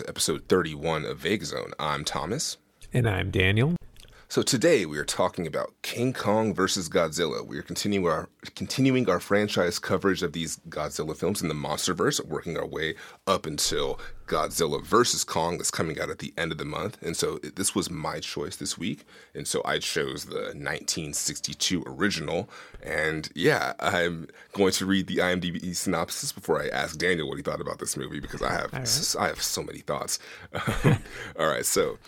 to episode 31 of Vague Zone. I'm Thomas. And I'm Daniel. So today we are talking about King Kong versus Godzilla. We are continuing our continuing our franchise coverage of these Godzilla films in the MonsterVerse, working our way up until Godzilla versus Kong that's coming out at the end of the month. And so this was my choice this week, and so I chose the 1962 original. And yeah, I'm going to read the IMDb synopsis before I ask Daniel what he thought about this movie because I have right. I have so many thoughts. All right, so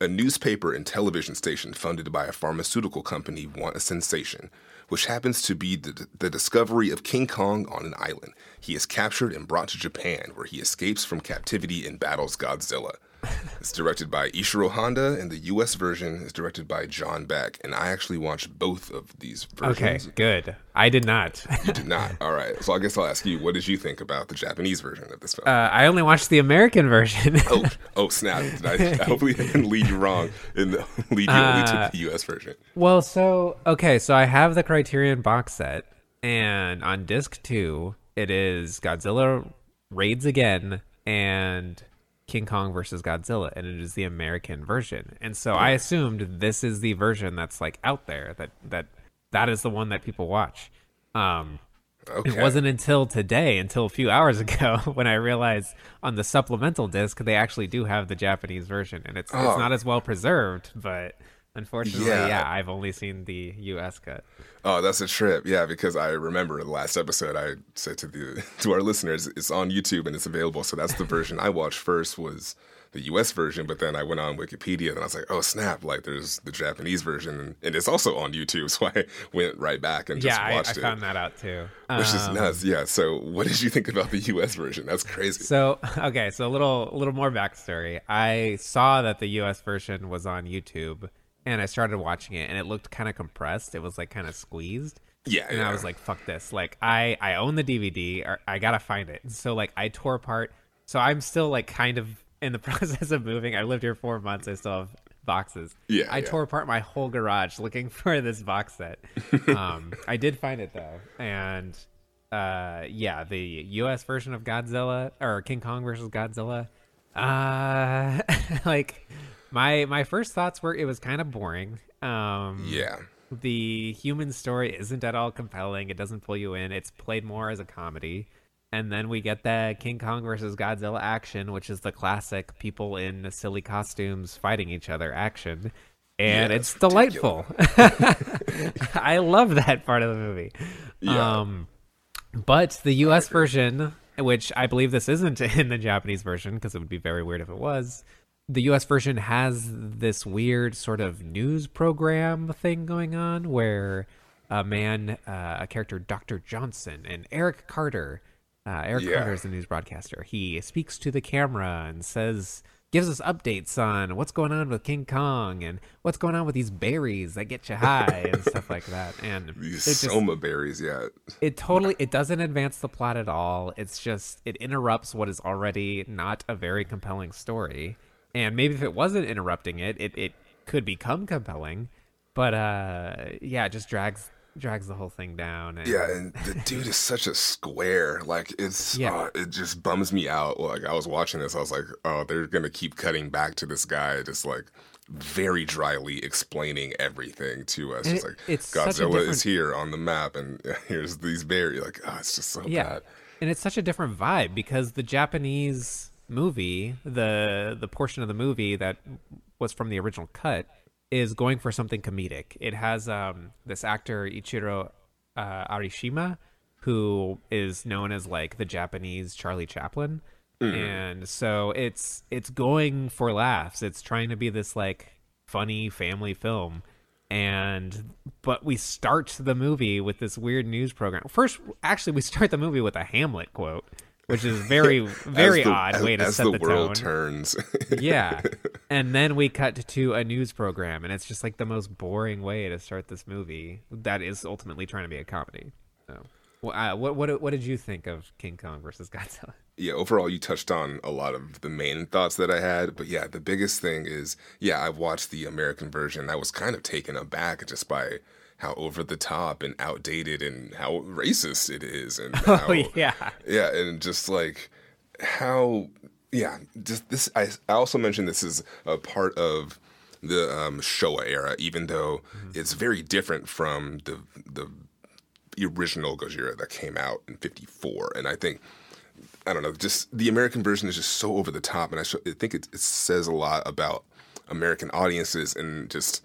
a newspaper and television station funded by a pharmaceutical company want a sensation, which happens to be the, the discovery of King Kong on an island. He is captured and brought to Japan, where he escapes from captivity and battles Godzilla. it's directed by Ishiro Honda, and the U.S. version is directed by John Beck. And I actually watched both of these versions. Okay, good. I did not. you did not. All right. So I guess I'll ask you, what did you think about the Japanese version of this film? Uh, I only watched the American version. oh, oh, snap! I, hopefully, I didn't lead you wrong and lead you uh, only to the U.S. version. Well, so okay, so I have the Criterion box set, and on disc two, it is Godzilla raids again and King Kong versus Godzilla, and it is the American version. And so I assumed this is the version that's like out there that that that is the one that people watch. Um, okay. It wasn't until today, until a few hours ago, when I realized on the supplemental disc they actually do have the Japanese version, and it's oh. it's not as well preserved, but Unfortunately, yeah. yeah. I've only seen the US cut. Oh, that's a trip. Yeah, because I remember the last episode I said to the to our listeners, it's on YouTube and it's available. So that's the version I watched first was the US version, but then I went on Wikipedia and I was like, oh snap, like there's the Japanese version and it's also on YouTube. So I went right back and just yeah, watched I, I it. found that out too. Which um, is nuts. Yeah. So what did you think about the US version? That's crazy. So okay, so a little a little more backstory. I saw that the US version was on YouTube and I started watching it, and it looked kind of compressed. It was like kind of squeezed. Yeah, and yeah. I was like, "Fuck this!" Like, I I own the DVD. Or I gotta find it. So like, I tore apart. So I'm still like kind of in the process of moving. I lived here four months. I still have boxes. Yeah, I yeah. tore apart my whole garage looking for this box set. um, I did find it though, and uh, yeah, the U.S. version of Godzilla or King Kong versus Godzilla. Uh, like my my first thoughts were it was kind of boring. Um, yeah. The human story isn't at all compelling. It doesn't pull you in. It's played more as a comedy. And then we get the King Kong versus Godzilla action, which is the classic people in silly costumes fighting each other action. And yeah, it's delightful. I love that part of the movie. Yeah. Um, but the US version, which I believe this isn't in the Japanese version because it would be very weird if it was, the US version has this weird sort of news program thing going on where a man, uh, a character, Dr. Johnson, and Eric Carter, uh, Eric yeah. Carter is the news broadcaster. He speaks to the camera and says, gives us updates on what's going on with King Kong and what's going on with these berries that get you high and stuff like that. And these just, soma berries, yeah. It totally it doesn't advance the plot at all. It's just it interrupts what is already not a very compelling story and maybe if it wasn't interrupting it, it, it could become compelling. But uh, yeah, it just drags drags the whole thing down. And... Yeah, and the dude is such a square. Like it's yeah. Uh, it just bums me out. Like I was watching this, I was like, oh, they're gonna keep cutting back to this guy, just like very dryly explaining everything to us. It's like it's Godzilla different... is here on the map, and here's these berries. Like, oh, it's just so yeah. bad. And it's such a different vibe because the Japanese movie, the the portion of the movie that was from the original cut, is going for something comedic. It has um, this actor Ichiro uh, Arishima, who is known as like the Japanese Charlie Chaplin, mm. and so it's it's going for laughs. It's trying to be this like funny family film and but we start the movie with this weird news program. First, actually, we start the movie with a Hamlet quote, which is very very the, odd way to as set the, the world tone. turns. yeah, and then we cut to a news program, and it's just like the most boring way to start this movie. That is ultimately trying to be a comedy. So, uh, what what what did you think of King Kong versus Godzilla? Yeah, overall, you touched on a lot of the main thoughts that I had. But yeah, the biggest thing is, yeah, I've watched the American version. I was kind of taken aback just by how over the top and outdated and how racist it is and oh yeah yeah and just like how yeah, just this. I, I also mentioned this is a part of the um, Showa era, even though mm-hmm. it's very different from the the original Gojira that came out in '54. And I think I don't know, just the American version is just so over the top, and I, sh- I think it, it says a lot about American audiences and just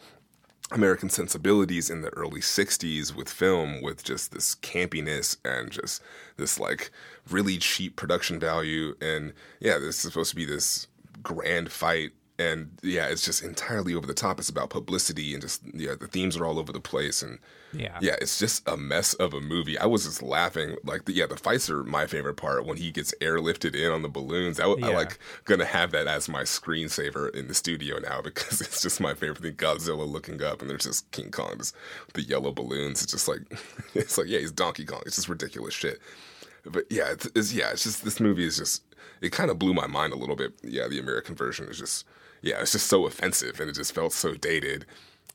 American sensibilities in the early 60s with film with just this campiness and just this like really cheap production value. And yeah this is supposed to be this grand fight and yeah, it's just entirely over the top. It's about publicity and just yeah, the themes are all over the place and yeah, yeah, it's just a mess of a movie. I was just laughing like the, yeah, the fights are my favorite part when he gets airlifted in on the balloons. I, yeah. I like gonna have that as my screensaver in the studio now because it's just my favorite thing. Godzilla looking up and there's just King Kong, just the yellow balloons. It's just like it's like yeah, he's Donkey Kong. It's just ridiculous shit. But yeah, it's, it's yeah, it's just this movie is just it kind of blew my mind a little bit. Yeah, the American version is just yeah, it's just so offensive and it just felt so dated.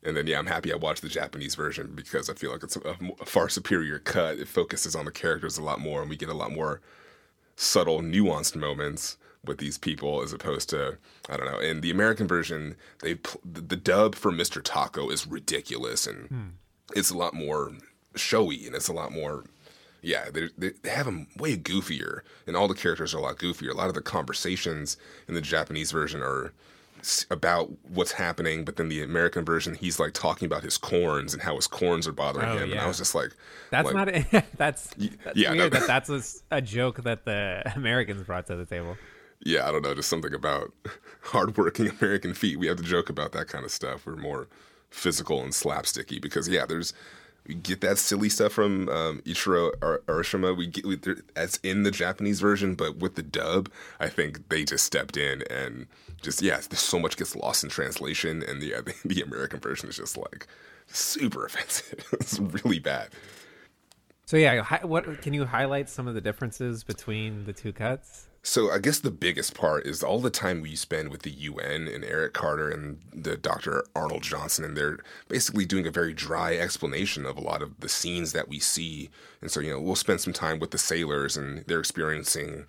And then, yeah, I'm happy I watched the Japanese version because I feel like it's a, a, far superior cut. It focuses on the characters a lot more, and we get a lot more subtle, nuanced moments with these people as opposed to I don't know. In the American version, they the dub for Mr. Tako is ridiculous, and hmm. it's a lot more showy, and it's a lot more. Yeah, they they have them way goofier, and all the characters are a lot goofier. A lot of the conversations in the Japanese version are about what's happening, but then the American version, he's like talking about his corns and how his corns are bothering oh, him. Yeah. And I was just like, that's like, not a, that's, that's yeah, weird no, that that's a, a, joke that the Americans brought to the table. Yeah, I don't know, just something about hardworking American feet. We have to joke about that kind of stuff. We're more physical and slapsticky because yeah, there's we get that silly stuff from um, Ichiro Arishima. We get we, that's in the Japanese version, but with the dub, I think they just stepped in and just yeah, there's so much gets lost in translation, and the the, the American version is just like super offensive. it's really bad. So yeah, what can you highlight some of the differences between the two cuts? So I guess the biggest part is all the time we spend with the UN and Eric Carter and the Dr. Arnold Johnson, and they're basically doing a very dry explanation of a lot of the scenes that we see. And so, you know, we'll spend some time with the sailors, and they're experiencing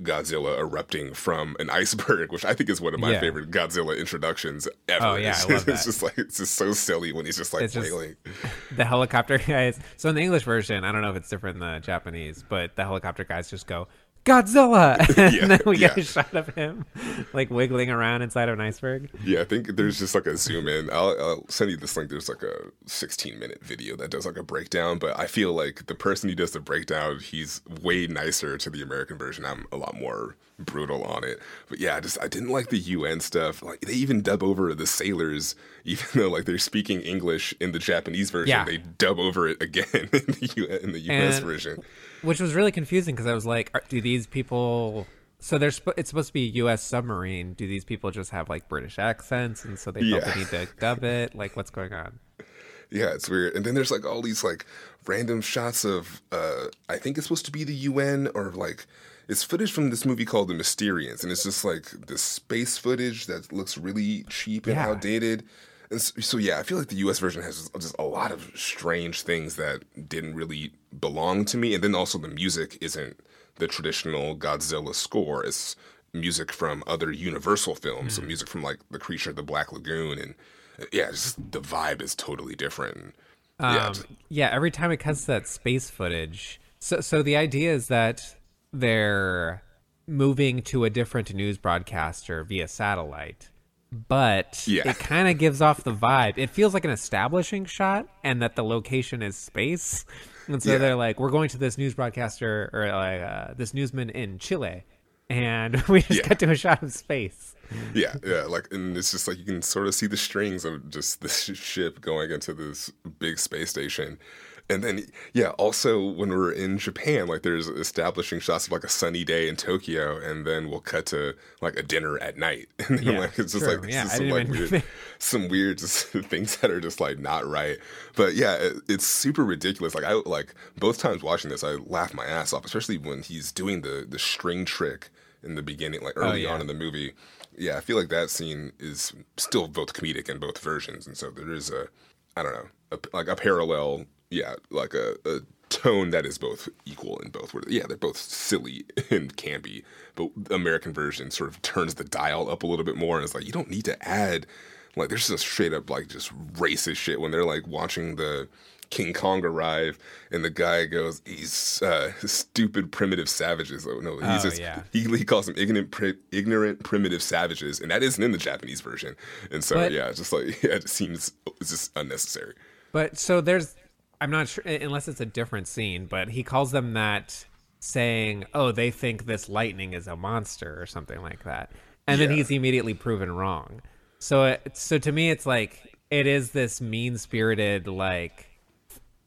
Godzilla erupting from an iceberg, which I think is one of my yeah. favorite Godzilla introductions oh, ever. Oh yeah, I love that. it's just like it's just so silly when he's just like flailing. the helicopter guys. So in the English version, I don't know if it's different in the Japanese, but the helicopter guys just go Godzilla, and yeah, then we yeah. get a shot of him like wiggling around inside of an iceberg. Yeah, I think there's just like a zoom in. I'll, I'll, send you this link. There's like a 16 minute video that does like a breakdown, but I feel like the person who does the breakdown, he's way nicer to the American version. I'm a lot more brutal on it. But yeah, I just I didn't like the UN stuff. Like they even dub over the sailors, even though like they're speaking English in the Japanese version, yeah. they dub over it again in the, U- in the US and, version which was really confusing because I was like, are, do these people? So there's it's supposed to be a U.S. submarine. Do these people just have like British accents, and so they felt yeah. they need to dub it? Like, what's going on? Yeah, it's weird. And then there's like all these like random shots of uh I think it's supposed to be the UN or like it's footage from this movie called The Mysterians, and it's just like the space footage that looks really cheap and yeah. outdated. And so, so, yeah, I feel like the U.S. version has just a lot of strange things that didn't really belong to me, and then also the music isn't the traditional Godzilla score. It's music from other Universal films, mm. so music from like The Creature of the Black Lagoon, and yeah, just the vibe is totally different. Um, yeah, just... yeah. Every time it cuts to that space footage, so so the idea is that they're moving to a different news broadcaster via satellite but yeah. it kind of gives off the vibe. It feels like an establishing shot, and that the location is space. And so yeah. they're like, "We're going to this news broadcaster or like uh, this newsman in Chile," and we just yeah. cut to a shot of space. Yeah, yeah, like, and it's just like you can sort of see the strings of just this ship going into this big space station, and then, yeah, also when we're in Japan, like there's establishing shots of like a sunny day in Tokyo, and then we'll cut to like a dinner at night. And then, yeah, like, it's just true. like, yeah, some, like weird, some weird things that are just like not right. But yeah, it, it's super ridiculous. Like I like both times watching this, I laugh my ass off, especially when he's doing the the string trick in the beginning, like early oh, yeah. on in the movie. Yeah, I feel like that scene is still both comedic in both versions, and so there is a, I don't know, a, like a parallel yeah, like a, a tone that is both equal in both. Yeah, they're both silly and campy, but the American version sort of turns the dial up a little bit more, and it's like you don't need to add like there's just straight up like just racist shit when they're like watching the King Kong arrive, and the guy goes, "He's uh, stupid primitive savages." Oh no, he's Oh, just yeah. he, he calls them ignorant, pri- ignorant primitive savages, and that isn't in the Japanese version. And so But- yeah, it's just like yeah, it seems it's just unnecessary. But so there's, I'm not sure unless it's a different scene, but he calls them that, saying, "Oh, they think this lightning is a monster or something like that," and then he's immediately proven wrong. So, it, so to me, it's like it is this mean spirited like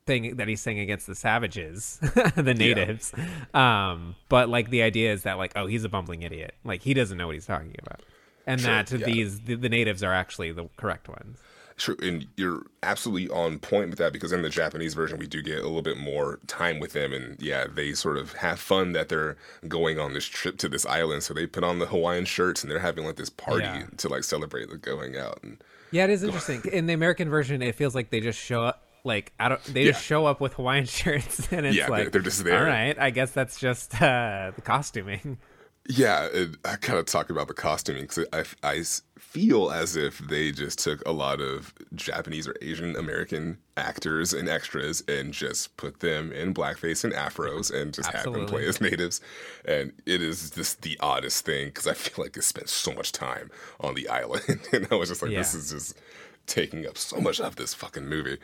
thing that he's saying against the savages, the natives. Um, but like the idea is that like, oh, he's a bumbling idiot. Like he doesn't know what he's talking about, and Sure, that yeah. these the, the natives are actually the correct ones. Sure, and you're absolutely on point with that because in the Japanese version we do get a little bit more time with them, and yeah, they sort of have fun that they're going on this trip to this island. So they put on the Hawaiian shirts and they're having like this party Yeah. to like celebrate the going out. And Yeah, it is interesting. In the American version, it feels like they just show up. Like I don't, they just Yeah. show up with Hawaiian shirts, and it's Yeah, like they're just there. All right, I guess that's just uh, the costuming. yeah, it, I kind of talk about the costuming because I, I feel as if they just took a lot of Japanese or Asian American actors and extras and just put them in blackface and afros and just have them play as natives. And it is just the oddest thing because I feel like it spent so much time on the island, and I was just like, this is just taking up so much of this fucking movie.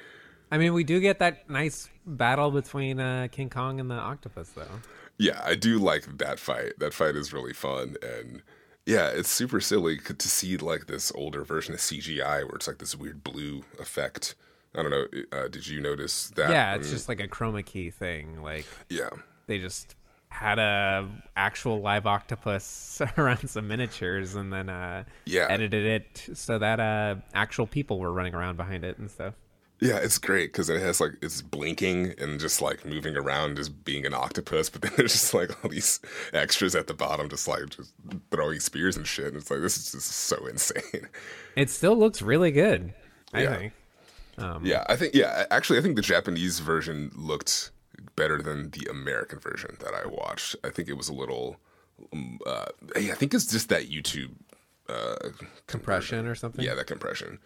I mean, we do get that nice battle between uh, King Kong and the octopus, though. Yeah, I do like that fight. That fight is really fun, and yeah, it's super silly to see like this older version of CGI where it's like this weird blue effect. I don't know. Uh, did you notice that? Yeah, it's Mm, just like a chroma key thing. Like yeah, they just had a actual live octopus around some miniatures, and then uh, Yeah. edited it so that uh, actual people were running around behind it and stuff. Yeah. It's great because it has like it's blinking and just like moving around as being an octopus, but then there's just like all these extras at the bottom, just like just throwing spears and shit. And it's like this is just so insane. It still looks really good. I Yeah. think. Um, Yeah, I think yeah, actually I think the Japanese version looked better than the American version that I watched. I think it was a little um, uh I think it's just that YouTube uh compression or something. yeah, that compression.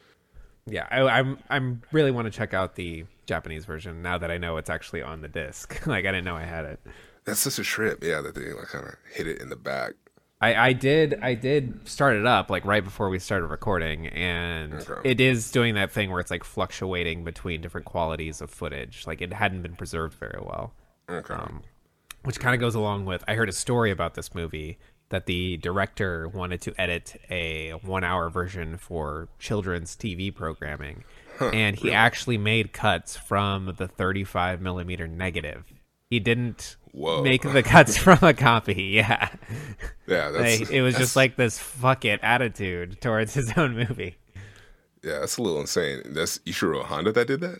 Yeah. I, I'm I'm really want to check out the Japanese version now that I know it's actually on the disc. like I didn't know I had it. That's such a trip, yeah, that they like kind of hit it in the back. I, I did I did start it up like right before we started recording and Okay. it is doing that thing where it's like fluctuating between different qualities of footage like it hadn't been preserved very well Okay. Um, which kind of goes along with I heard a story about this movie that the director wanted to edit a one hour version for children's TV programming and he actually made cuts from the 35 millimeter negative he didn't Whoa. make the cuts from a copy yeah yeah, that's like, it was that's- just like this fuck it attitude towards his own movie. Yeah, that's a little insane. That's Ishiro Honda that did that?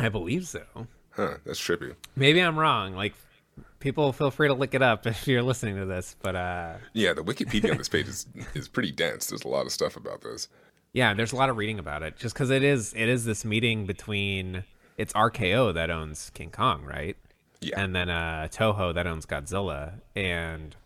I believe so. Huh, that's trippy. Maybe I'm wrong. Like, people feel free to look it up if you're listening to this. But uh, Yeah, the Wikipedia on this page is is pretty dense. There's a lot of stuff about this. yeah, there's a lot of reading about it. Just because it is, it is this meeting between it's RKO that owns King Kong, right? Yeah. And then uh, Toho that owns Godzilla, and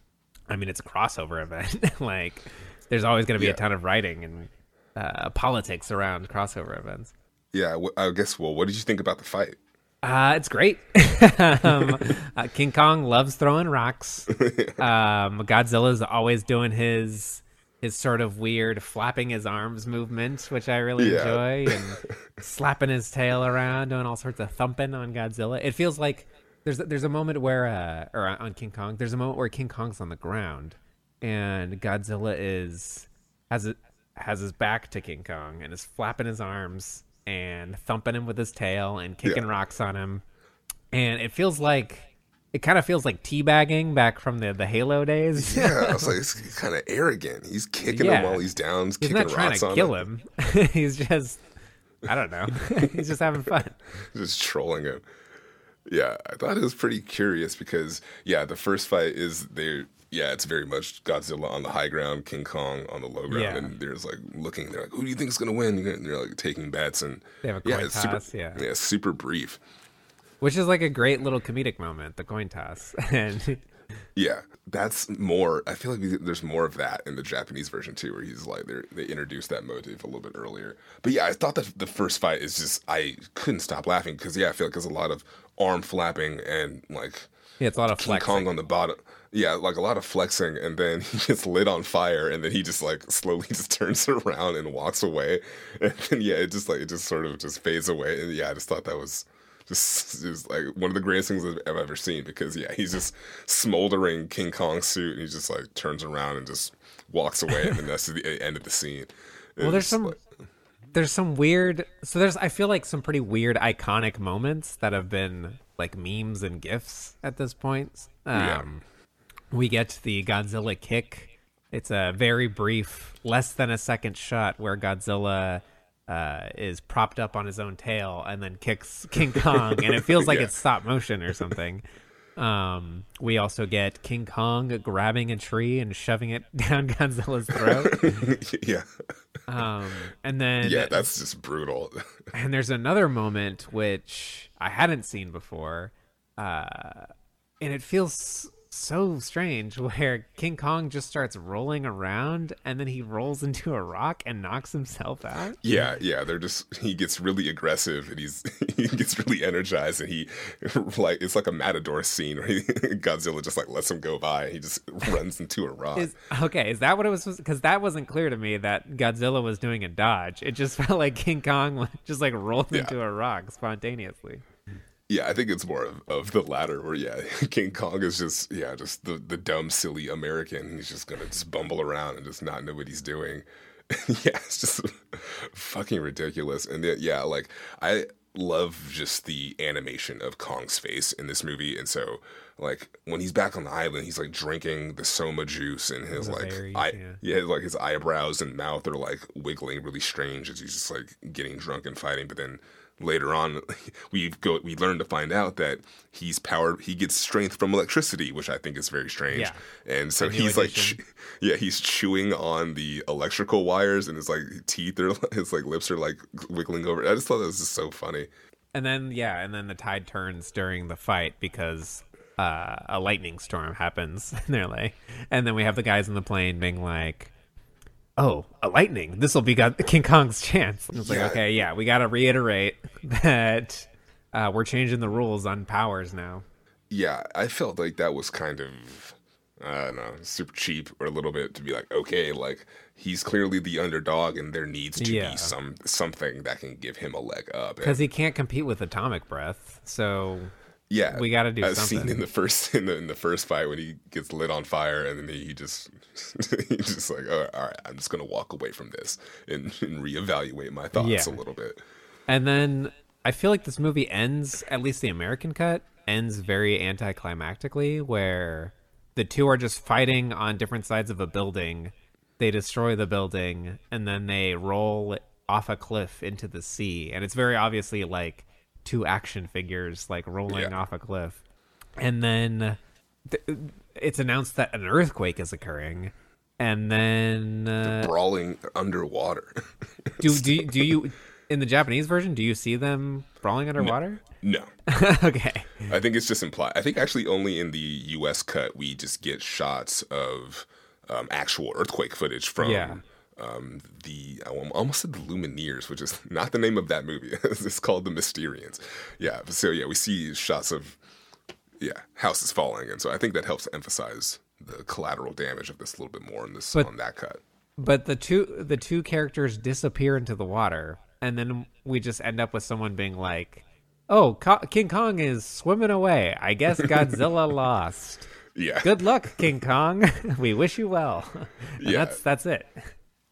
I mean it's a crossover event. like, there's always going to be Yeah. a ton of writing and uh, politics around crossover events. Yeah, I guess well, what did you think about the fight? Uh, it's great. um, uh, King Kong loves throwing rocks. Um, Godzilla's always doing his his sort of weird flapping his arms movement, which I really Yeah. enjoy, and slapping his tail around, doing all sorts of thumping on Godzilla. It feels like there's there's a moment where uh, or on King Kong, there's a moment where King Kong's on the ground, and Godzilla is has it has his back to King Kong and is flapping his arms and thumping him with his tail and kicking Yeah. rocks on him. And it feels like it kind of feels like teabagging back from the the Halo days. Yeah, I was like, it's kind of arrogant. He's kicking Yeah. him while he's down, He's kicking not trying to kill him, him. He's just I don't know. He's just having fun. just trolling him. Yeah, I thought it was pretty curious because yeah, the first fight is they yeah, it's very much Godzilla on the high ground, King Kong on the low ground, Yeah. and there's like looking. They're like, "Who do you think is gonna win?" And they're like taking bets, and They have a yeah, coin it's toss, super, yeah. yeah, super brief. which is like a great little comedic moment, the coin toss, and Yeah, that's more. I feel like there's more of that in the Japanese version too, where he's like they they introduced that motive a little bit earlier. But yeah, I thought that the first fight is just I couldn't stop laughing because yeah, I feel like there's a lot of arm flapping and like yeah, it's a lot of King flexing. Kong on the bottom. Yeah, like a lot of flexing, and then he gets lit on fire, and then he just like slowly just turns around and walks away, and then yeah, it just like it just sort of just fades away, and yeah, I just thought that was just just like one of the greatest things I've ever seen because yeah, he's just smoldering King Kong suit, and he just like turns around and just walks away, and then that's the end of the scene. Well, there's some like- there's some weird so there's I feel like some pretty weird iconic moments that have been like memes and gifs at this point. Um Yeah. We get the Godzilla kick. It's a very brief, less than a second shot where Godzilla uh, is propped up on his own tail and then kicks King Kong, and it feels like Yeah. it's stop motion or something. Um, we also get King Kong grabbing a tree and shoving it down Godzilla's throat. yeah, Um, and then yeah, that's just brutal. and there's another moment which I hadn't seen before, uh, and it feels so strange where King Kong just starts rolling around and then he rolls into a rock and knocks himself out. Yeah, yeah, they're just he gets really aggressive and he's he gets really energized and he like it's like a matador scene where he, Godzilla just like lets him go by and he just runs into a rock. Is okay? Is that what it was? Because that wasn't clear to me that Godzilla was doing a dodge. It just felt like King Kong just like rolled Yeah. into a rock spontaneously. Yeah, I think it's more of, of the latter where yeah, King Kong is just yeah, just the, the dumb, silly American. He's just gonna just bumble around and just not know what he's doing. yeah, it's just fucking ridiculous. And then, yeah, like I love just the animation of Kong's face in this movie. And so like when he's back on the island, he's like drinking the soma juice and his like berries, eye, yeah. yeah, like his eyebrows and mouth are like wiggling really strange as he's just like getting drunk and fighting. But then later on, we go we learn to find out that he's powered. He gets strength from electricity, which I think is very strange. Yeah. And so he's like, addition. ch- yeah, he's chewing on the electrical wires, and his like teeth are his like lips are like wiggling over. I just thought that was just so funny. And then yeah, and then the tide turns during the fight because uh, a lightning storm happens. And they're like, and then we have the guys in the plane being like, "Oh, a lightning! This will be God- King Kong's chance." And it's like, Yeah. okay, yeah, we got to reiterate that uh, we're changing the rules on powers now. yeah, I felt like that was kind of I don't know, super cheap or a little bit to be like, okay, like he's clearly the underdog and there needs to Yeah. be some something that can give him a leg up. And, Because he can't compete with atomic breath, so yeah, we gotta do as something. seen in the first in the in the first fight when he gets lit on fire and then he just he's just like, all right, all right, I'm just gonna walk away from this and, and reevaluate my thoughts Yeah. a little bit. And then I feel like this movie ends, at least the American cut, ends very anticlimactically, where the two are just fighting on different sides of a building. They destroy the building, and then they roll off a cliff into the sea. And it's very obviously like two action figures like rolling Yeah. off a cliff. And then th- it's announced that an earthquake is occurring. And then uh, Brawling underwater. do do do you in the Japanese version? Do you see them brawling underwater? no. okay. I think it's just implied. I think actually only in the U.S. cut we just get shots of um, actual earthquake footage from Yeah. Um, the I almost said the Lumineers, which is not the name of that movie. it's called the Mysterians. Yeah. So yeah, we see shots of yeah houses falling, and so I think that helps emphasize the collateral damage of this a little bit more in this But- on that cut. But the two the two characters disappear into the water, and then we just end up with someone being like, "Oh, Co- King Kong is swimming away. I guess Godzilla lost. Yeah. Good luck, King Kong. we wish you well." Yeah. that's that's it.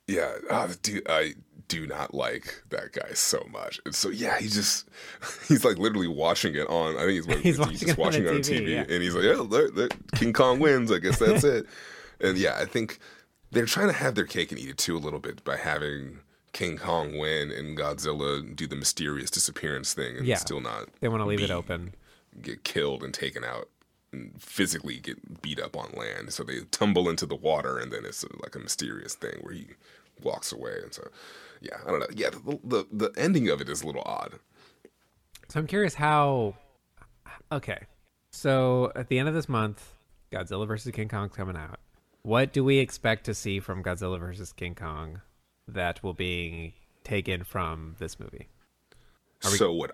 Yeah, oh, dude, I do not like that guy so much. And so yeah, he just he's like literally watching it on. I think he's, He's watching just it on watching on TV, TV, yeah. and he's like, yeah, King Kong wins. I guess that's it. And yeah, I think they're trying to have their cake and eat it too a little bit by having King Kong win and Godzilla do the mysterious disappearance thing and Yeah. still not They want to leave it open. get killed and taken out and physically get beat up on land. So they tumble into the water, and then it's uh, like a mysterious thing where he walks away. And so, yeah, I don't know. Yeah, the the, the ending of it is a little odd. So I'm curious how okay. So at the end of this month, Godzilla versus King Kong's coming out. What do we expect to see from Godzilla versus King Kong that will be taken from this movie? we... So what?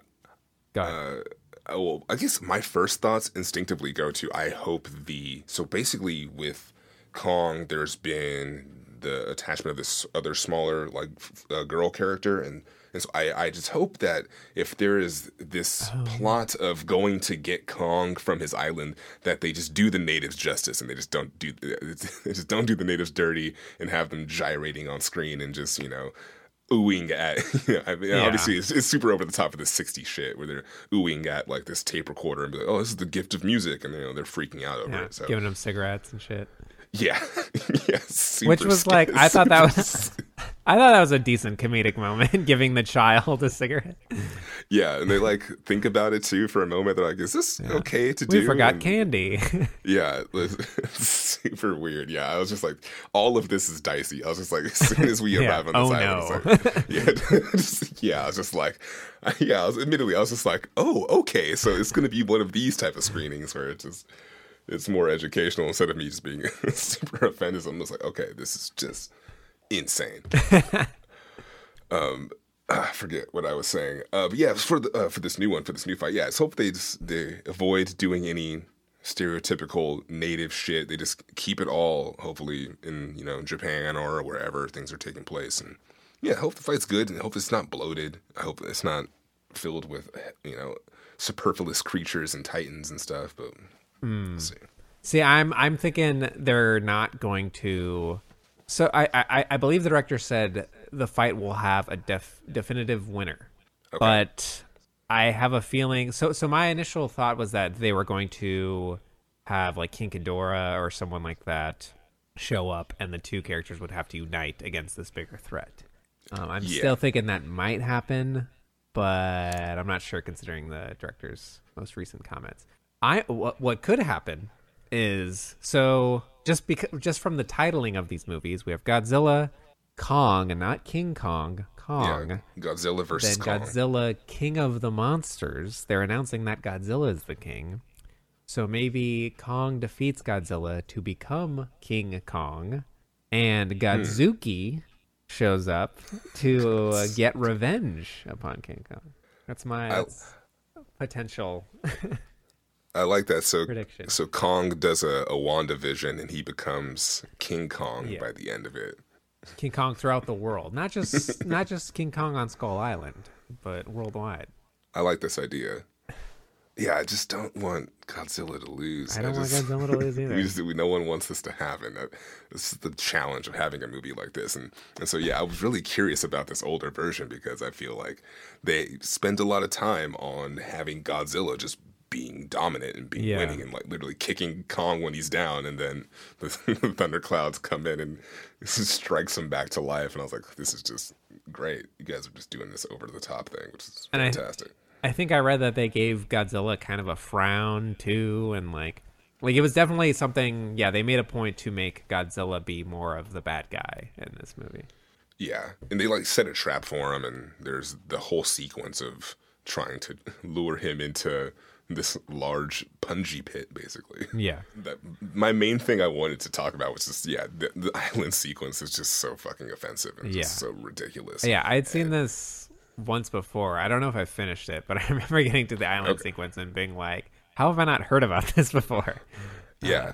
Go ahead. Uh, well, I guess my first thoughts instinctively go to I hope the so basically with Kong, there's been the attachment of this other smaller like uh, girl character and and so I, I just hope that if there is this oh. plot of going to get Kong from his island, that they just do the natives justice and they just don't do they just don't do the natives dirty and have them gyrating on screen and just you know oohing at you know, I mean, yeah. obviously it's, it's, super over the top of the 60s shit where they're oohing at like this tape recorder and be like oh this is the gift of music and you know they're freaking out over yeah, it so giving them cigarettes and shit yeah, yeah, which was like I thought that was I thought that was a decent comedic moment, giving the child a cigarette. Yeah, and they like think about it too for a moment. They're like, "Is this yeah. okay to we do?" We forgot and, candy. yeah, super weird. Yeah, I was just like, all of this is dicey. I was just like, as soon as we arrive on the oh, island, no. like, yeah, just, yeah, I was just like, yeah, I was admittedly, I was just like, oh, okay, so it's gonna be one of these type of screenings where it's just it's more educational instead of me just being super offended. I'm just like, okay, this is just insane. um, I forget what I was saying. Uh, but yeah, for the uh, for this new one, for this new fight, yeah, let's hope they just they avoid doing any stereotypical native shit. They just keep it all, hopefully, in you know Japan or wherever things are taking place. And yeah, hope the fight's good and hope it's not bloated. I hope it's not filled with you know superfluous creatures and titans and stuff. But Mm. See. see, I'm I'm thinking they're not going to. So I, I, I believe the director said the fight will have a def, definitive winner, okay. but I have a feeling. So so my initial thought was that they were going to have like King Ghidorah or someone like that show up, and the two characters would have to unite against this bigger threat. Um, I'm yeah. still thinking that might happen, but I'm not sure considering the director's most recent comments. I what what could happen is so just because just from the titling of these movies, we have Godzilla, Kong, and not King Kong, Kong. Yeah, Godzilla versus then Kong. Godzilla, King of the Monsters. They're announcing that Godzilla is the king. So maybe Kong defeats Godzilla to become King Kong, and hmm. Godzooky hmm. shows up to uh, get revenge upon King Kong. That's my potential. I like that. So Prediction. so Kong does a, a WandaVision and he becomes King Kong yeah. by the end of it. King Kong throughout the world, not just not just King Kong on Skull Island, but worldwide. I like this idea. Yeah, I just don't want Godzilla to lose. I don't I just, want Godzilla to lose either. we just, we, no one wants this to happen. This is the challenge of having a movie like this, and and so yeah, I was really curious about this older version because I feel like they spend a lot of time on having Godzilla just being dominant and being yeah. winning and like literally kicking Kong when he's down, and then the, the thunderclouds come in and strikes him back to life. And I was like, this is just great. You guys are just doing this over the top thing, which is fantastic. I, I think I read that they gave Godzilla kind of a frown too, and like like it was definitely something. Yeah, they made a point to make Godzilla be more of the bad guy in this movie. Yeah, and they like set a trap for him, and there's the whole sequence of trying to lure him into this large punji pit, basically. Yeah. That my main thing I wanted to talk about was just yeah, the, the island sequence is just so fucking offensive and yeah. just so ridiculous. Yeah, I had seen this once before. I don't know if I finished it, but I remember getting to the island okay. sequence and being like, "How have I not heard about this before?" Yeah. Uh,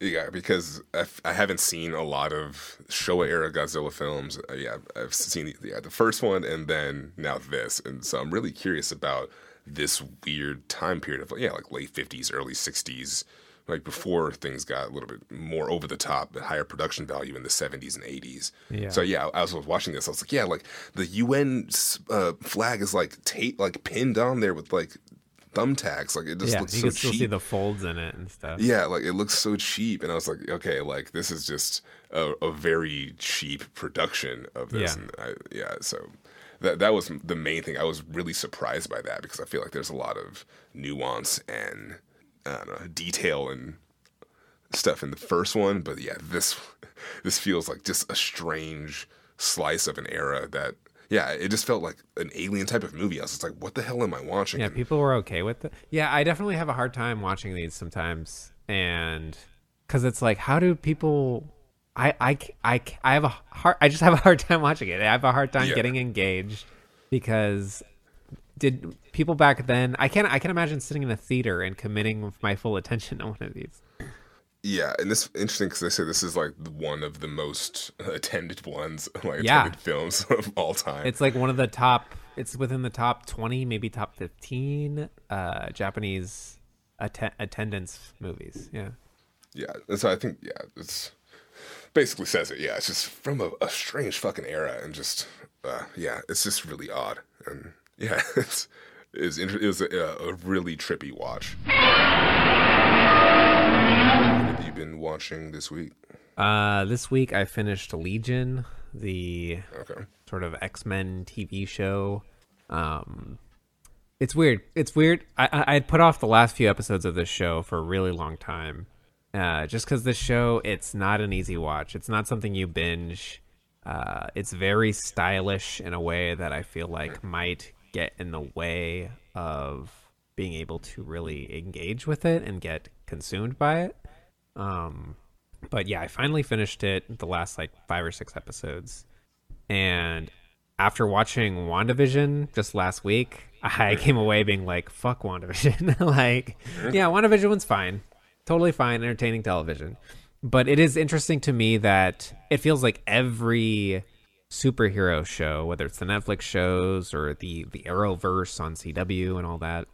yeah, because I've, I have not seen a lot of Showa era Godzilla films. Uh, yeah, I've seen yeah, the first one and then now this, and so I'm really curious about this weird time period of yeah, like late fifties, early sixties, like before things got a little bit more over the top, but higher production value in the seventies and eighties. Yeah. So yeah, as I was watching this. I was like, yeah, like the UN uh, flag is like tape, like pinned on there with like thumbtacks. Like it just yeah, looks so cheap. you can still see the folds in it and stuff. Yeah, like it looks so cheap, and I was like, okay, like this is just a, a very cheap production of this. Yeah. And I, yeah, so that that was the main thing. I was really surprised by that because I feel like there's a lot of nuance and know, detail and stuff in the first one, but yeah, this this feels like just a strange slice of an era that yeah, it just felt like an alien type of movie. I was just like, what the hell am I watching? Yeah, people were okay with it. Yeah, I definitely have a hard time watching these sometimes, and because it's like, how do people? I, I, I, I have a hard. I just have a hard time watching it. I have a hard time Yeah. getting engaged because did people back then? I can't. I can imagine sitting in a theater and committing my full attention to one of these. Yeah, and this interesting because they say this is like one of the most attended ones, like Yeah. attended films of all time. It's like one of the top. It's within the top twenty, maybe top fifteen uh, Japanese atten- attendance movies. Yeah. yeah, and so I think yeah, it's basically says it. Yeah, it's just from a, a strange fucking era, and just uh, yeah, it's just really odd, and yeah, it's is inter- it was a, a really trippy watch. What have you been watching this week? Uh, this week I finished Legion, the Okay. sort of X Men TV show. Um, it's weird. It's weird. I I I'd put off the last few episodes of this show for a really long time, uh, just because this show it's not an easy watch. It's not something you binge. Uh, it's very stylish in a way that I feel like might get in the way of being able to really engage with it and get consumed by it. Um, but yeah, I finally finished it. The last like five or six episodes, and after watching WandaVision just last week, I came away being like, "Fuck WandaVision!" like, yeah, WandaVision was fine, totally fine, entertaining television. But it is interesting to me that it feels like every superhero show, whether it's the Netflix shows or the the Arrowverse on CW and all that,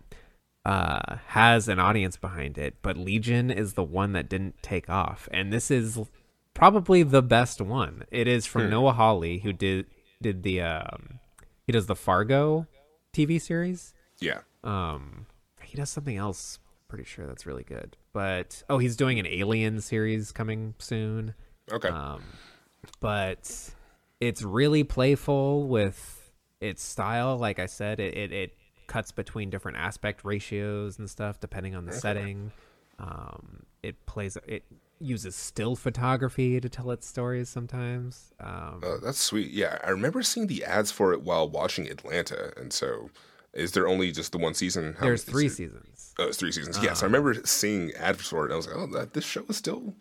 uh, has an audience behind it, but Legion is the one that didn't take off, and this is probably the best one. It is from Noah Hawley, who did did the um, he does the Fargo TV series. Yeah. Um, he does something else. Pretty sure that's really good. But oh, he's doing an Alien series coming soon. Okay. Um, but it's really playful with its style. Like I said, it, it, it cuts between different aspect ratios and stuff depending on the setting. Um, it plays it uses still photography to tell its stories sometimes. Um, Uh, that's sweet. Yeah, I remember seeing the ads for it while watching Atlanta, and so is there only just the one season? How there's three seasons. Oh, it's three seasons. yes, I remember seeing ads for it. And I was like, oh, that, this show is still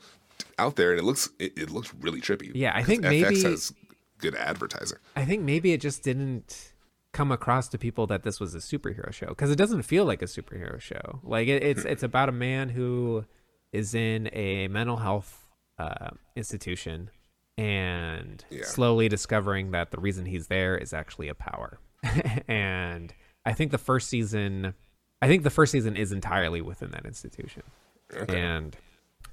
out there, and it looks it, it looks really trippy. Yeah, I think FX maybe- has good advertising. I think maybe it just didn't come across to people that this was a superhero show because it doesn't feel like a superhero show. Like it, it's it's about a man who is in a mental health uh, institution and Yeah. slowly discovering that the reason he's there is actually a power. and I think the first season, I think the first season is entirely within that institution. Okay. And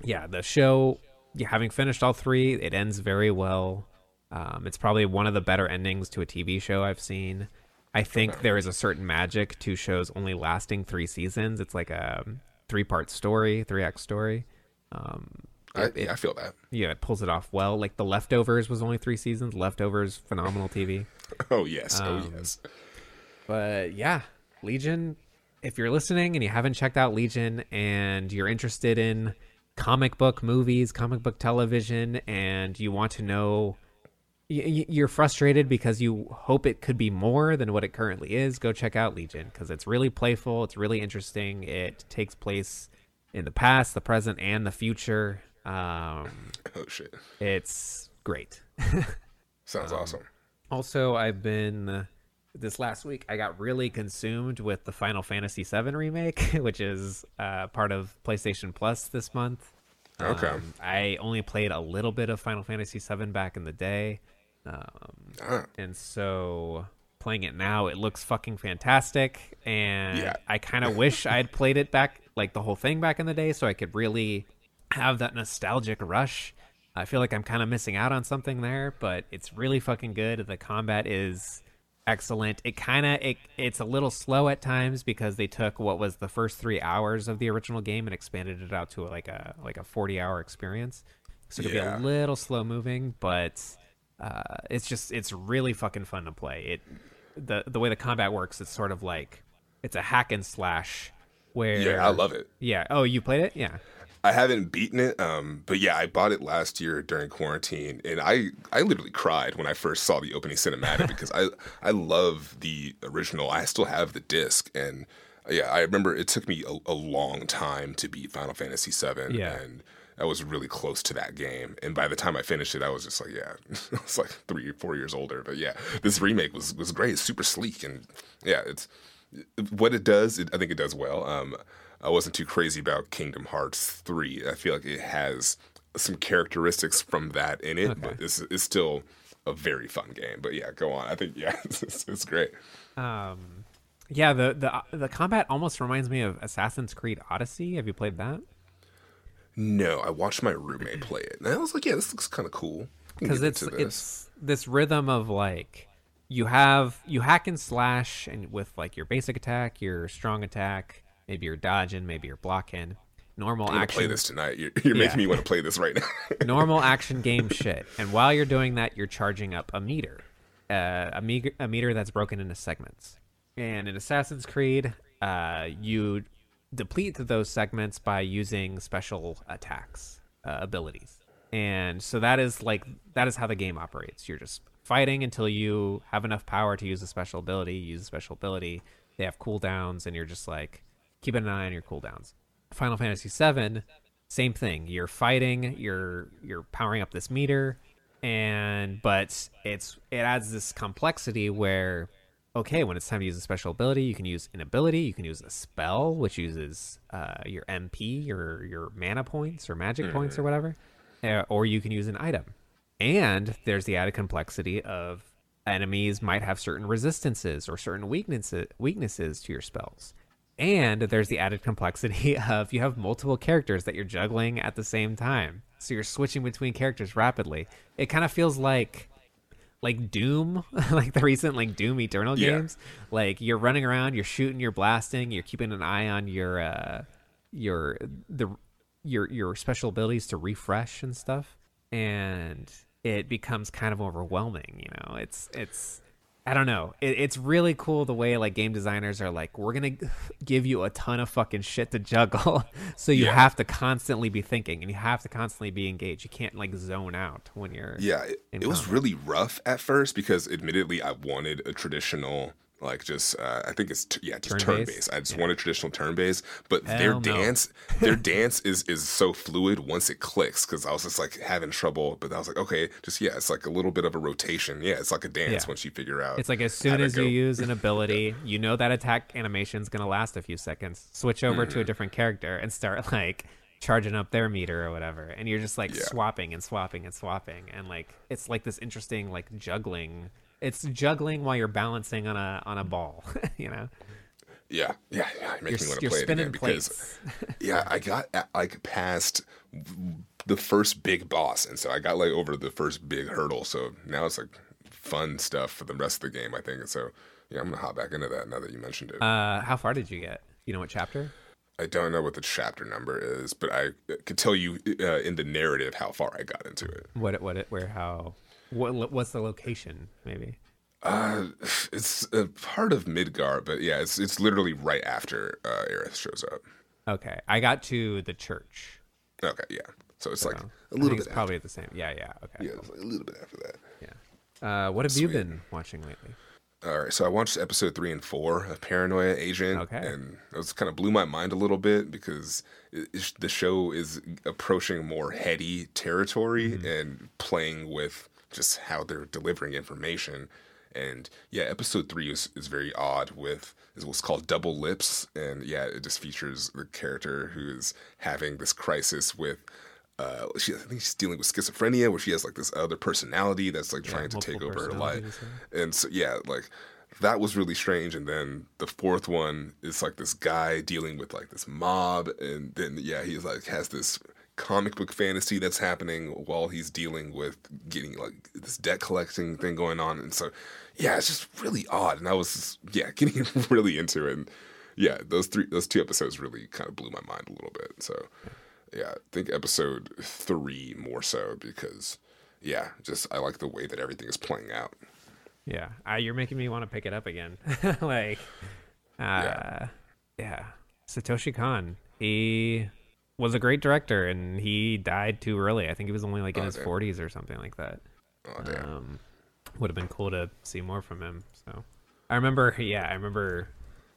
yeah, the show, having finished all three, it ends very well. Um, it's probably one of the better endings to a TV show I've seen. I think there is a certain magic to shows only lasting three seasons. It's like a three part story, three act story. Um, I, yeah, I feel that. yeah, it pulls it off well. Like The Leftovers was only three seasons. Leftovers, phenomenal TV. Oh yes, oh Um, yes. But yeah, Legion, if you're listening and you haven't checked out Legion and you're interested in comic book movies, comic book television, and you want to know, you're frustrated because you hope it could be more than what it currently is, go check out Legion because it's really playful. It's really interesting. It takes place in the past, the present, and the future. Um, Oh shit, it's great. sounds Um, awesome. Also, I've been this last week. I got really consumed with the Final Fantasy VII remake, which is uh, part of PlayStation Plus this month. Okay. Um, I only played a little bit of Final Fantasy VII back in the day, um, Ah, and so playing it now, it looks fucking fantastic. And Yeah. I kind of wish I had played it back, like the whole thing back in the day, so I could really have that nostalgic rush. I feel like I'm kind of missing out on something there, but it's really fucking good. The combat is excellent. It kind of it, it's a little slow at times because they took what was the first 3 hours of the original game and expanded it out to like a like a 40 hour experience. So it could Yeah. be a little slow moving, but uh, it's just it's really fucking fun to play. It the the way the combat works, it's sort of like it's a hack and slash where yeah, I love it. yeah. Oh, you played it? Yeah. I haven't beaten it, um, but yeah, I bought it last year during quarantine, and I I literally cried when I first saw the opening cinematic because I I love the original. I still have the disc, and yeah, I remember it took me a, a long time to beat Final Fantasy VII, Yeah. and I was really close to that game. And by the time I finished it, I was just like, yeah, I was like three, four years older. But yeah, this remake was was great. It's super sleek, and yeah, it's what it does. It, I think it does well. Um, I wasn't too crazy about Kingdom Hearts three. I feel like it has some characteristics from that in it, but it's, it's still a very fun game. But yeah, go on. I think yeah, it's, it's great. Um, yeah, the the the combat almost reminds me of Assassin's Creed Odyssey. Have you played that? No, I watched my roommate play it, and I was like, yeah, this looks kind of cool. Because it's this. it's this rhythm of like you have you hack and slash and with like your basic attack, your strong attack, maybe you're dodging, maybe you're blocking. Normal I'm gonna play action, this tonight. You're, you're making me want to play this right now. normal action game shit. And while you're doing that, you're charging up a meter, uh, a, me- a meter that's broken into segments. And in Assassin's Creed, uh, you deplete those segments by using special attacks, uh, abilities. And so that is like that is how the game operates. You're just fighting until you have enough power to use a special ability. Use a special ability. They have cooldowns, and you're just like keeping an eye on your cooldowns. Final Fantasy VII, same thing. You're fighting. You're you're powering up this meter, and but it's it adds this complexity where okay, when it's time to use a special ability, you can use an ability, you can use a spell, which uses uh, your MP, your your mana points or magic points or whatever, uh, or you can use an item. And there's the added complexity of enemies might have certain resistances or certain weaknesses weaknesses to your spells. And there's the added complexity of you have multiple characters that you're juggling at the same time. So you're switching between characters rapidly. It kind of feels like like Doom, like the recent like Doom Eternal Yeah. games. Like you're running around, you're shooting, you're blasting, you're keeping an eye on your uh your the your your special abilities to refresh and stuff. And it becomes kind of overwhelming, you know. It's it's I don't know. It, it's really cool the way like game designers are like, we're gonna give you a ton of fucking shit to juggle, so you Yeah. have to constantly be thinking and you have to constantly be engaged. You can't like zone out when you're Yeah, it, it was really rough at first because, admittedly, I wanted a traditional, like just uh, I think it's t- yeah, just turn Turn-based? based. I just want a traditional turn based, but their no. dance, their dance is is so fluid once it clicks. Because I was just like having trouble, but I was like, okay, just yeah, it's like a little bit of a rotation. Yeah, it's like a dance Yeah. once you figure out. It's like as soon as you go. use an ability, you know that attack animation's gonna last a few seconds. Switch over Mm-hmm. to a different character and start like charging up their meter or whatever, and you're just like Yeah. swapping and swapping and swapping, and like it's like this interesting like juggling. It's juggling while you're balancing on a on a ball, you know. Yeah, yeah, yeah. It makes You're, me want to play it again because yeah, I got like past the first big boss, and so I got like over the first big hurdle. So now it's like fun stuff for the rest of the game, I think. And so yeah, I'm gonna hop back into that now that you mentioned it. Uh, how far did you get? You know what chapter? I don't know what the chapter number is, but I could tell you uh, in the narrative how far I got into it. What? What? It? Where? How? What? What's the location? Maybe. Uh, it's a part of Midgar, but yeah, it's it's literally right after uh, Aerith shows up. Okay, I got to the church. Okay, yeah. So it's like So, a I little bit it's probably at the same. Yeah, yeah. Okay. Yeah, it's like a little bit after that. Yeah. Uh, what have you been watching lately? All right, so I watched episode three and four of Paranoia Agent, Okay. and it was kind of blew my mind a little bit because it, the show is approaching more heady territory Mm-hmm. and playing with just how they're delivering information. And yeah, episode three is, is very odd with is what's called double lips, and yeah, it just features the character who is having this crisis with. Uh, she, I think she's dealing with schizophrenia, where she has like this other personality that's like trying to take over her life and so yeah like that was really strange and then the fourth one is like this guy dealing with like this mob and then yeah he's like has this comic book fantasy that's happening while he's dealing with getting like this debt collecting thing going on and so yeah it's just really odd and i was yeah getting really into it and yeah those three those two episodes really kind of blew my mind a little bit so yeah i think episode three more so because yeah just i like the way that everything is playing out Yeah, uh, you're making me want to pick it up again. like, uh, yeah. Yeah. Satoshi Kon. He was a great director, and he died too early. I think he was only like in Oh, his 40s or something like that. Oh damn. Um, would have been cool to see more from him. So I remember, yeah, I remember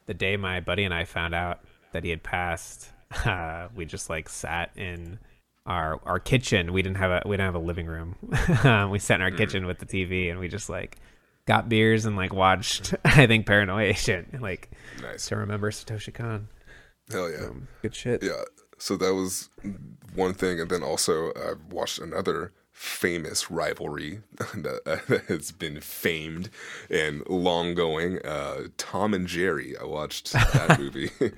the day my buddy and I found out that he had passed. Uh, we just like sat in our our kitchen. We didn't have a we didn't have a living room. We sat in our kitchen with the TV and we just like got beers and like watched. I think Paranoia Agent, like nice. to remember Satoshi Kon. Hell yeah. Um, good shit. Yeah. So that was one thing, and then also I've watched another famous rivalry that has been famed and long going. Uh, Tom and Jerry. I watched that movie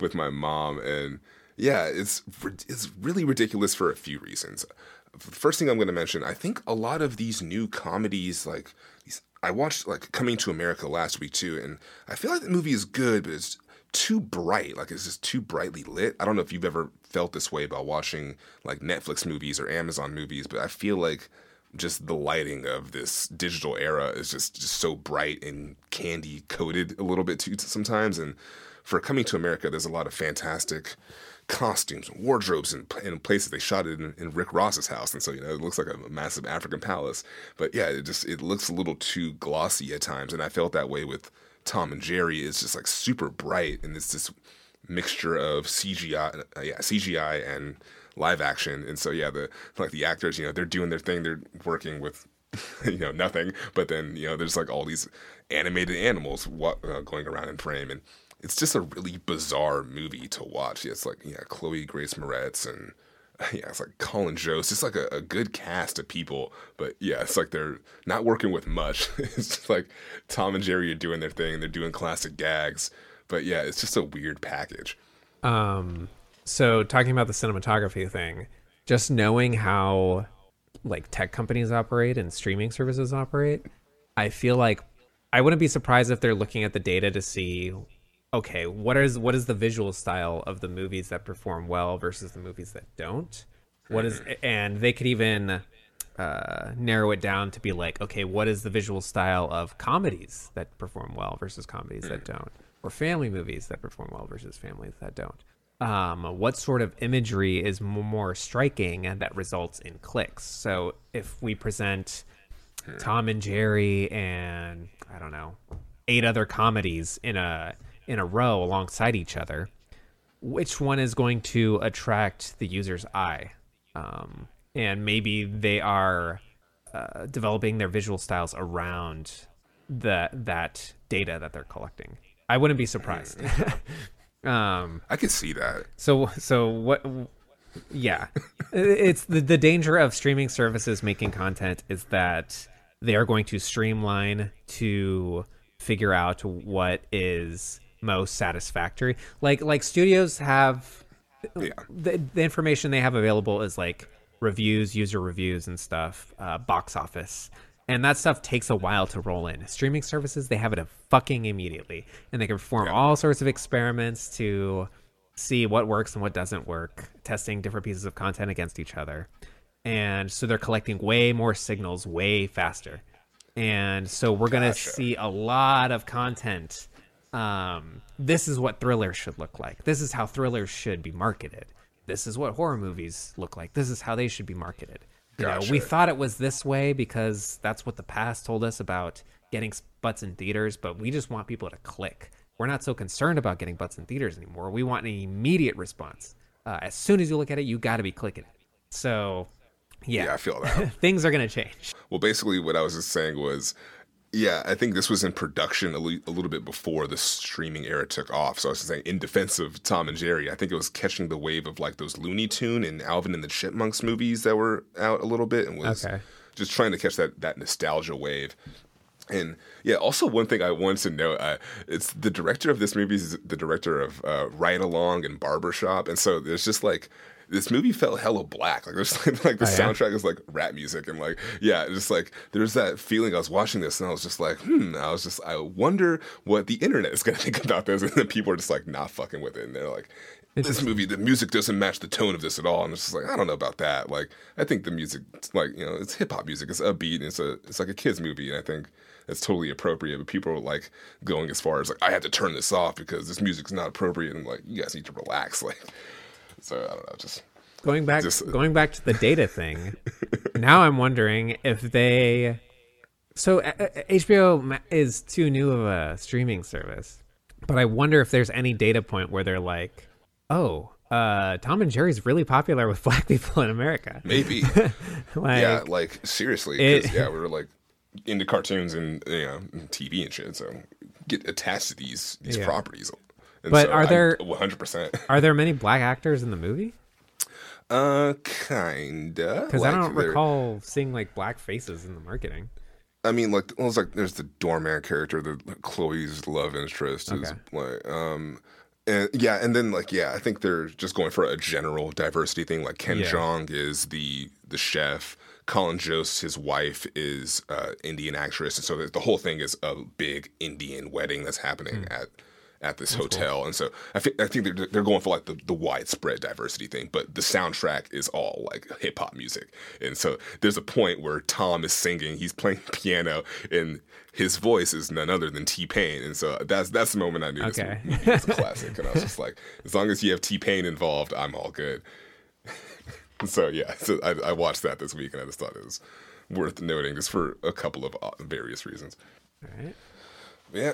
with my mom, and yeah, it's it's really ridiculous for a few reasons. First thing I'm going to mention, I think a lot of these new comedies, like I watched like Coming to America last week too, and I feel like the movie is good, but it's too bright. Like it's just too brightly lit. I don't know if you've ever felt this way about watching like Netflix movies or Amazon movies, but I feel like just the lighting of this digital era is just just so bright and candy coated a little bit too sometimes. And for Coming to America, there's a lot of fantastic costumes and wardrobes and, and places they shot it in, in Rick Ross's house, and so you know it looks like a massive African palace. But yeah, it just it looks a little too glossy at times, and I felt that way with Tom and Jerry. is just like super bright, and it's this mixture of CGI, uh, yeah, CGI and live action, and so yeah, the like the actors, you know, they're doing their thing, they're working with you know nothing, but then you know there's like all these animated animals what, uh, going around in frame, and it's just a really bizarre movie to watch. Yeah, it's like yeah, Chloe Grace Moretz and yeah, it's like Colin Jost. It's just like a, a good cast of people, but yeah, it's like they're not working with much. it's just like Tom and Jerry are doing their thing. They're doing classic gags, but yeah, it's just a weird package. Um, so talking about the cinematography thing, just knowing how like tech companies operate and streaming services operate, I feel like I wouldn't be surprised if they're looking at the data to see okay, what is what is the visual style of the movies that perform well versus the movies that don't? What is and they could even uh, narrow it down to be like, okay, what is the visual style of comedies that perform well versus comedies that don't, or family movies that perform well versus families that don't? Um, what sort of imagery is more striking and that results in clicks? So if we present Tom and Jerry and I don't know eight other comedies in a in a row alongside each other, which one is going to attract the user's eye? Um, and maybe they are uh, developing their visual styles around the that data that they're collecting. I wouldn't be surprised. um, I could see that. so so what? Yeah, it's the the danger of streaming services making content is that they are going to streamline to figure out what is most satisfactory. Like like studios have Yeah. the, the information they have available is like reviews, user reviews, and stuff, uh, box office. And that stuff takes a while to roll in. Streaming services, they have it fucking immediately. And they can perform Yeah. all sorts of experiments to see what works and what doesn't work, testing different pieces of content against each other. And so they're collecting way more signals way faster. And so we're going to Gotcha. see a lot of content. Um, this is what thrillers should look like. This is how thrillers should be marketed. This is what horror movies look like. This is how they should be marketed. You know, we thought it was this way because that's what the past told us about getting butts in theaters, but we just want people to click. We're not so concerned about getting butts in theaters anymore. We want an immediate response. Uh, as soon as you look at it, you got to be clicking it. So, Yeah, yeah, I feel that. things are going to change. Well, basically, what I was just saying was, yeah, I think this was in production a, le- a little bit before the streaming era took off. So I was saying, in defense of Tom and Jerry, I think it was catching the wave of like those Looney Tune and Alvin and the Chipmunks movies that were out a little bit, and was Okay. just trying to catch that that nostalgia wave. And yeah, also one thing I wanted to note, uh, it's the director of this movie is the director of uh, Ride Along and Barbershop, and so there's just like this movie felt hella black. Like there's like, like the Oh, yeah? soundtrack is like rap music, and like yeah, just like there's that feeling. I was watching this and I was just like, hmm. I was just I wonder what the internet is gonna think about this, and then people are just like not fucking with it, and they're like. This movie, the music doesn't match the tone of this at all, and it's just like I don't know about that. Like, I think the music, like you know, it's hip hop music. It's upbeat, and it's a, it's like a kids movie, and I think that's totally appropriate. But people are like going as far as like I had to turn this off because this music's not appropriate, and like you guys need to relax. Like, So I don't know, just Going back, Just- going back to the data thing. now I'm wondering if they. So uh, uh, HBO is too new of a streaming service, but I wonder if there's any data point where they're like, "Oh, uh, Tom and Jerry's really popular with Black people in America." maybe. Like, yeah, like seriously, It- yeah, we were like into cartoons and you know TV and shit, so get attached to these these Yeah. properties. And But so are I- there- 100%? are there many black actors in the movie? Uh, kinda. Because I don't recall seeing like black faces in the marketing. I mean, like, well, it's like there's the doorman character, the Chloe's love interest is like, um, and yeah, and then like, yeah, I think they're just going for a general diversity thing. Like Ken Yeah. Jeong is the the chef. Colin Jost, his wife, is uh, Indian actress, and so the, whole thing is a big Indian wedding that's happening Hmm. at at this hotel. And so I think I think they're they're going for like the, the widespread diversity thing, but the soundtrack is all like hip hop music. And so there's a point where Tom is singing, he's playing piano, and his voice is none other than T Pain. And so that's that's the moment I knew Okay. this movie was a classic. And I was just like, as long as you have T Pain involved, I'm all good. so yeah, so I, I watched that this week, and I just thought it was worth noting just for a couple of uh, various reasons. All right, Yeah.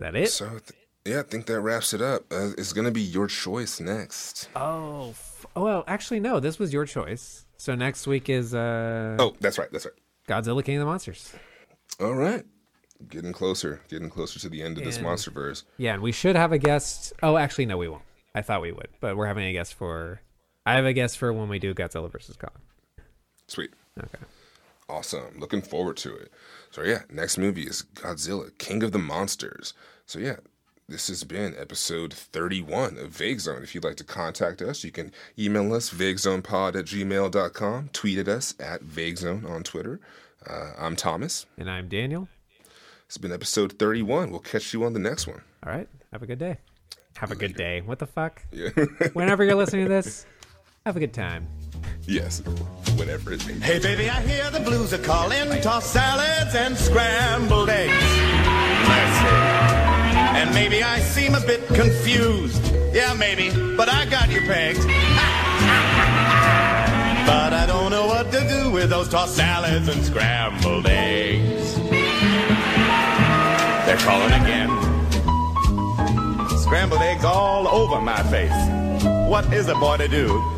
That it? So, th- yeah, I think that wraps it up. Uh, it's going to be your choice next. Oh, f- oh, well, actually, no. This was your choice. So next week is uh, Oh, that's right. That's right. Godzilla King of the Monsters. All right. Getting closer. Getting closer to the end of this And- Monsterverse. Yeah, and we should have a guest. Oh, actually, no, we won't. I thought we would, but we're having a guest for. I have a guest for when we do Godzilla versus Kong. Sweet. Okay. Awesome. Looking forward to it. So, yeah, next movie is Godzilla, King of the Monsters. So, yeah, this has been episode 31 of Vague Zone. If you'd like to contact us, you can email us, vaguezonepod at gmail.com, tweet at us at vaguezone on Twitter. Uh, I'm Thomas. And I'm Daniel. It's been episode 31. We'll catch you on the next one. All right. Have a good day. Have a good day. What the fuck? Yeah. Whenever you're listening to this, have a good time. Yes. Whatever it be. Hey, baby, I hear the blues are calling. Toss salads and scrambled eggs. Mercy. And maybe I seem a bit confused. Yeah, maybe, but I got you pegged. but I don't know what to do with those tossed salads and scrambled eggs. They're calling again. Scrambled eggs all over my face. What is a boy to do